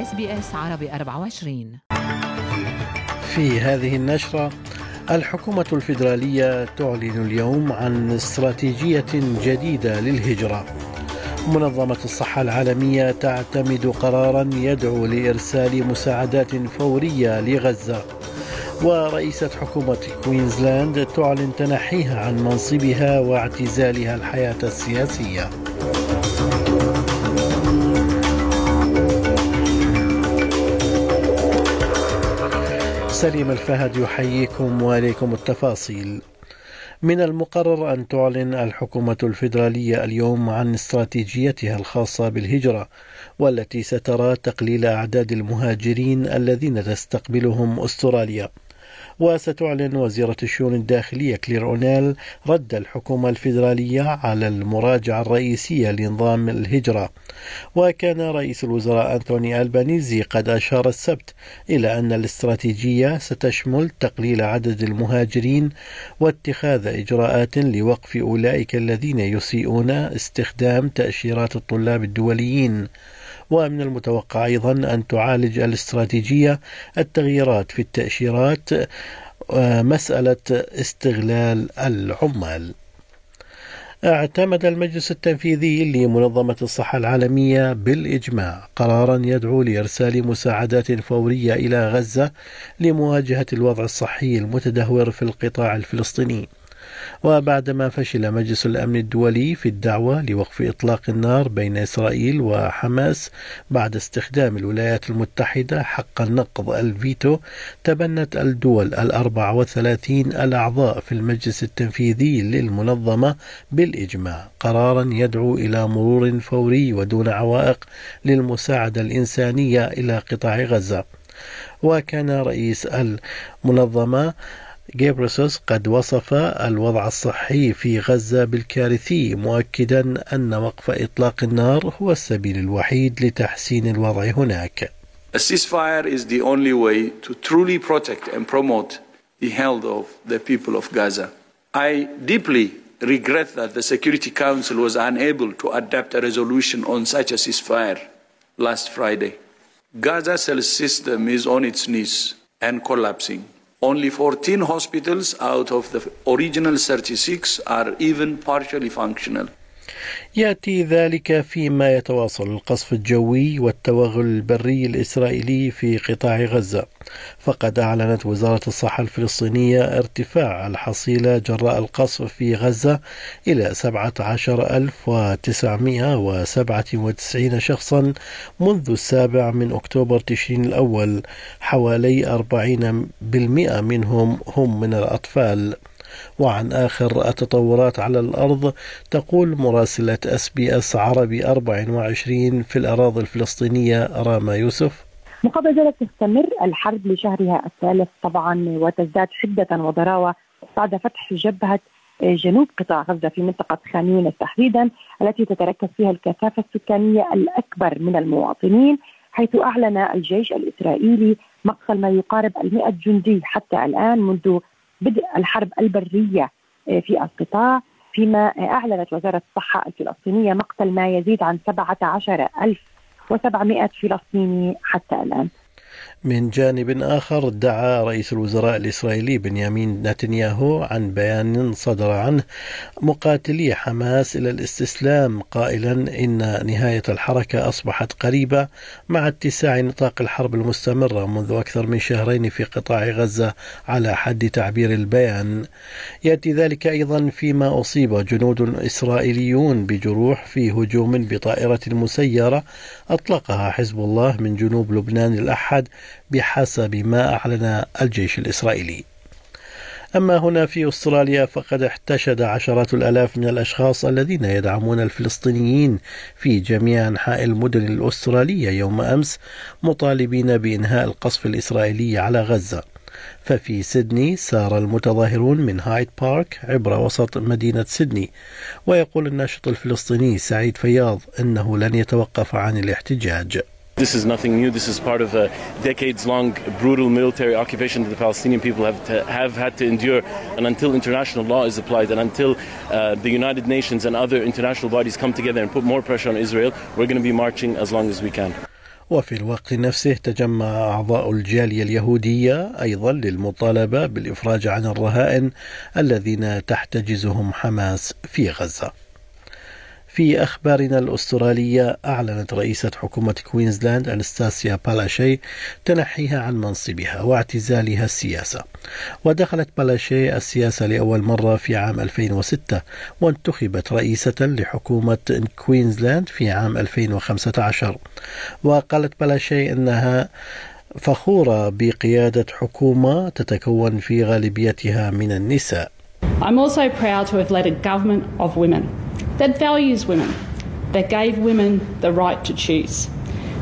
اس بي اس عربي 24 في هذه النشرة الحكومة الفيدرالية تعلن اليوم عن استراتيجية جديدة للهجرة. منظمة الصحة العالمية تعتمد قرارا يدعو لإرسال مساعدات فورية لغزة. ورئيسة حكومة كوينزلاند تعلن تنحيها عن منصبها واعتزالها الحياة السياسية. سليم الفهد يحييكم وإليكم التفاصيل. من المقرر أن تعلن الحكومة الفيدرالية اليوم عن استراتيجيتها الخاصة بالهجرة والتي سترى تقليل أعداد المهاجرين الذين تستقبلهم أستراليا. وستعلن وزيرة الشؤون الداخلية كلير أونيل رد الحكومة الفيدرالية على المراجعة الرئيسية لنظام الهجرة. وكان رئيس الوزراء أنتوني ألبانيزي قد أشار السبت إلى أن الاستراتيجية ستشمل تقليل عدد المهاجرين واتخاذ إجراءات لوقف أولئك الذين يسيئون استخدام تأشيرات الطلاب الدوليين. ومن المتوقع أيضا أن تعالج الاستراتيجية التغييرات في التأشيرات آه، مسألة استغلال العمال. اعتمد المجلس التنفيذي لمنظمة الصحة العالمية بالإجماع قرارا يدعو لإرسال مساعدات فورية إلى غزة لمواجهة الوضع الصحي المتدهور في القطاع الفلسطيني. وبعدما فشل مجلس الأمن الدولي في الدعوة لوقف إطلاق النار بين إسرائيل وحماس بعد استخدام الولايات المتحدة حق النقض الفيتو تبنت الدول الأربع وثلاثين الأعضاء في المجلس التنفيذي للمنظمة بالإجماع. قرارا يدعو إلى مرور فوري ودون عوائق للمساعدة الإنسانية إلى قطاع غزة. وكان رئيس المنظمة جيبرسوس قد وصف الوضع الصحي في غزة بالكارثي مؤكدا أن وقف إطلاق النار هو السبيل الوحيد لتحسين الوضع هناك. A ceasefire is the only way to truly protect and promote the health of the people of Gaza. I deeply regret that the Security Council was unable to adopt a resolution on such a ceasefire last Friday. Gaza's health system is on its knees and collapsing. Only 14 hospitals out of the original 36 are even partially functional. يأتي ذلك فيما يتواصل القصف الجوي والتوغل البري الإسرائيلي في قطاع غزة. فقد أعلنت وزارة الصحة الفلسطينية ارتفاع الحصيلة جراء القصف في غزة إلى 17997 شخصا منذ السابع من أكتوبر تشرين الأول. حوالي 40% منهم هم من الأطفال. وعن آخر التطورات على الأرض تقول مراسلة أس بي أس عربي 24 في الأراضي الفلسطينية راما يوسف. مقابل ذلك تستمر الحرب لشهرها الثالث طبعا وتزداد حدة وضراوة بعد فتح جبهة جنوب قطاع غزة في منطقة خان يونس تحديدا التي تتركز فيها الكثافة السكانية الأكبر من المواطنين حيث أعلن الجيش الإسرائيلي مقتل ما يقارب المئة جندي حتى الآن منذ بدء الحرب البرية آه، في القطاع. فيما أعلنت وزارة الصحة الفلسطينية مقتل ما يزيد عن 17700 فلسطيني حتى الآن. من جانب آخر دعا رئيس الوزراء الإسرائيلي بنيامين نتنياهو عن بيان صدر عنه مقاتلي حماس إلى الاستسلام قائلا إن نهاية الحركة أصبحت قريبة مع اتساع نطاق الحرب المستمرة منذ أكثر من شهرين في قطاع غزة على حد تعبير البيان. يأتي ذلك أيضا فيما أصيب جنود إسرائيليون بجروح في هجوم بطائرة مسيرة أطلقها حزب الله من جنوب لبنان الأحد بحسب ما أعلن الجيش الإسرائيلي. أما هنا في أستراليا فقد احتشد عشرات الآلاف من الأشخاص الذين يدعمون الفلسطينيين في جميع أنحاء المدن الأسترالية يوم أمس مطالبين بإنهاء القصف الإسرائيلي على غزة. ففي سيدني سار المتظاهرون من هايد بارك عبر وسط مدينة سيدني ويقول الناشط الفلسطيني سعيد فياض أنه لن يتوقف عن الاحتجاج. This is nothing new. This is part of a decades long brutal military occupation that the Palestinian people have, to, have had to endure. And until international law is applied and until uh, the United Nations and other international bodies come together and put more pressure on Israel, we're going to be marching as long as we can. وفي الوقت نفسه تجمع أعضاء الجالية اليهودية أيضا للمطالبة بالإفراج عن الرهائن الذين تحتجزهم حماس في غزة في أخبارنا الأسترالية أعلنت رئيسة حكومة كوينزلاند أنستاسيا بالاشي تنحيها عن منصبها واعتزالها السياسة. ودخلت بالاشي السياسة لأول مرة في عام 2006 وانتخبت رئيسة لحكومة كوينزلاند في عام 2015 وقالت بالاشي أنها فخورة بقيادة حكومة تتكون في غالبيتها من النساء. I'm also proud to have led a government of women. that values women, that gave women the right to choose.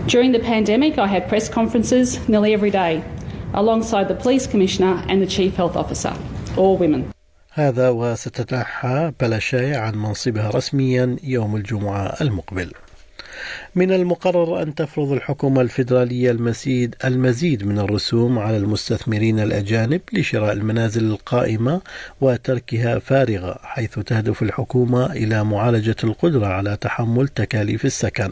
During the pandemic, I had press conferences nearly every day alongside the Police Commissioner and the Chief Health Officer, all women. هذا وستتنحى بلاشاي عن منصبها رسميا يوم الجمعة المقبل. من المقرر أن تفرض الحكومة الفيدرالية المزيد المزيد من الرسوم على المستثمرين الأجانب لشراء المنازل القائمة وتركها فارغة حيث تهدف الحكومة إلى معالجة القدرة على تحمل تكاليف السكن.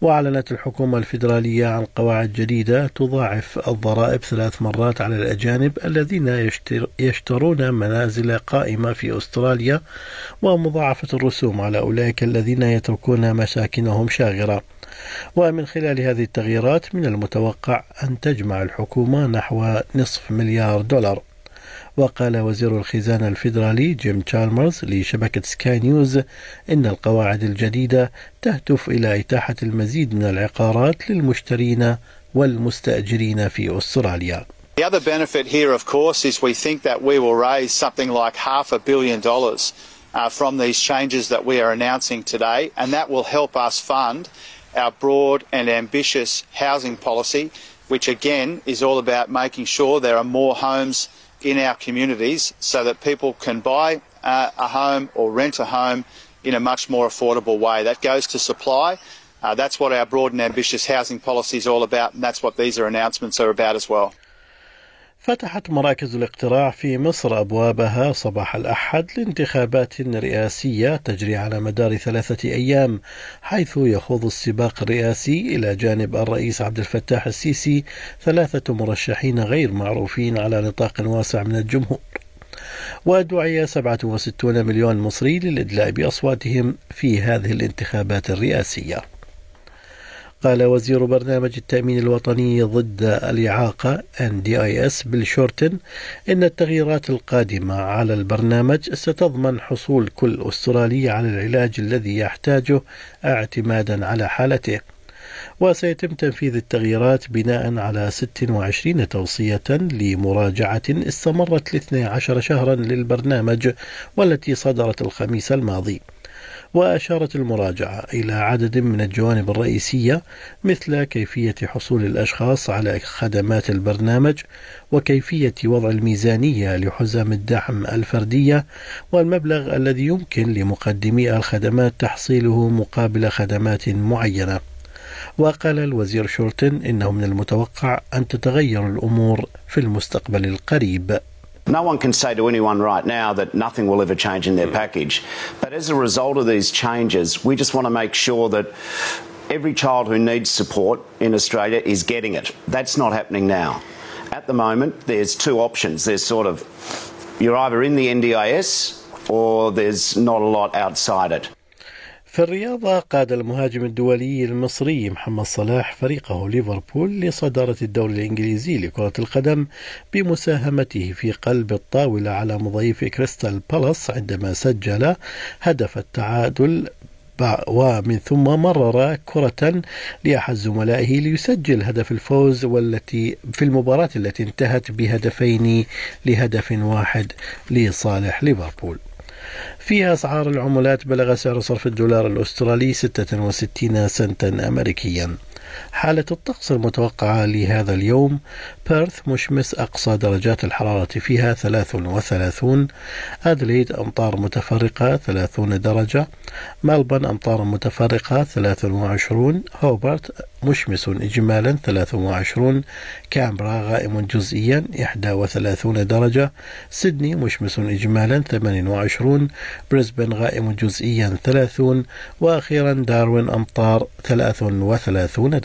وأعلنت الحكومة الفيدرالية عن قواعد جديدة تضاعف الضرائب ثلاث مرات على الأجانب الذين يشترون منازل قائمة في أستراليا ومضاعفة الرسوم على أولئك الذين يتركون مساكنهم شاغرة. ومن خلال هذه التغييرات من المتوقع أن تجمع الحكومة نحو نصف مليار دولار. وقال وزير الخزانة الفيدرالي جيم تشالمرز لشبكة سكاي نيوز إن القواعد الجديدة تهدف إلى إتاحة المزيد من العقارات للمشترين والمستأجرين في أستراليا. The other benefit here, of course, is we think that we will raise something like half a billion dollars uh, from these changes that we are announcing today, and that will help us fund our broad and ambitious housing policy, which again is all about making sure there are more homes in our communities so that people can buy uh, a home or rent a home in a much more affordable way. That goes to supply. Uh, that's what our broad and ambitious housing policy is all about, and that's what these announcements are about as well. فتحت مراكز الاقتراع في مصر أبوابها صباح الأحد لانتخابات رئاسية تجري على مدار ثلاثة أيام حيث يخوض السباق الرئاسي إلى جانب الرئيس عبد الفتاح السيسي ثلاثة مرشحين غير معروفين على نطاق واسع من الجمهور. ودعي 67 مليون مصري للإدلاء بأصواتهم في هذه الانتخابات الرئاسية. قال وزير برنامج التأمين الوطني ضد الإعاقة NDIS بيل شورتن إن التغييرات القادمة على البرنامج ستضمن حصول كل أسترالي على العلاج الذي يحتاجه اعتمادا على حالته. وسيتم تنفيذ التغييرات بناء على 26 توصية لمراجعة استمرت ل 12 شهرا للبرنامج والتي صدرت الخميس الماضي. وأشارت المراجعة إلى عدد من الجوانب الرئيسية مثل كيفية حصول الأشخاص على خدمات البرنامج وكيفية وضع الميزانية لحزام الدعم الفردية والمبلغ الذي يمكن لمقدمي الخدمات تحصيله مقابل خدمات معينة. وقال الوزير شورتن إنه من المتوقع أن تتغير الأمور في المستقبل القريب. No one can say to anyone right now that nothing will ever change in their hmm. package. But as a result of these changes, we just want to make sure that every child who needs support in Australia is getting it. That's not happening now. At the moment, there's two options. There's sort of, you're either in the NDIS or there's not a lot outside it. في الرياضة قاد المهاجم الدولي المصري محمد صلاح فريقه ليفربول لصدارة الدوري الإنجليزي لكرة القدم بمساهمته في قلب الطاولة على مضيف كريستال بالاس عندما سجل هدف التعادل ومن ثم مرر كرة لأحد زملائه ليسجل هدف الفوز والتي في المباراة التي انتهت بهدفين لهدف واحد لصالح ليفربول. في أسعار العملات بلغ سعر صرف الدولار الأسترالي 66 سنتا أمريكيا. حالة الطقس المتوقعة لهذا اليوم. بيرث مشمس أقصى درجات الحرارة فيها 33 أدليد أمطار متفرقة 30 درجة. ملبن أمطار متفرقة 23 هوبرت مشمس إجمالا 23 كامبرا غائم جزئيا 31 درجة. سيدني مشمس إجمالا 28 بريسبن غائم جزئيا 30 وأخيرا داروين أمطار 33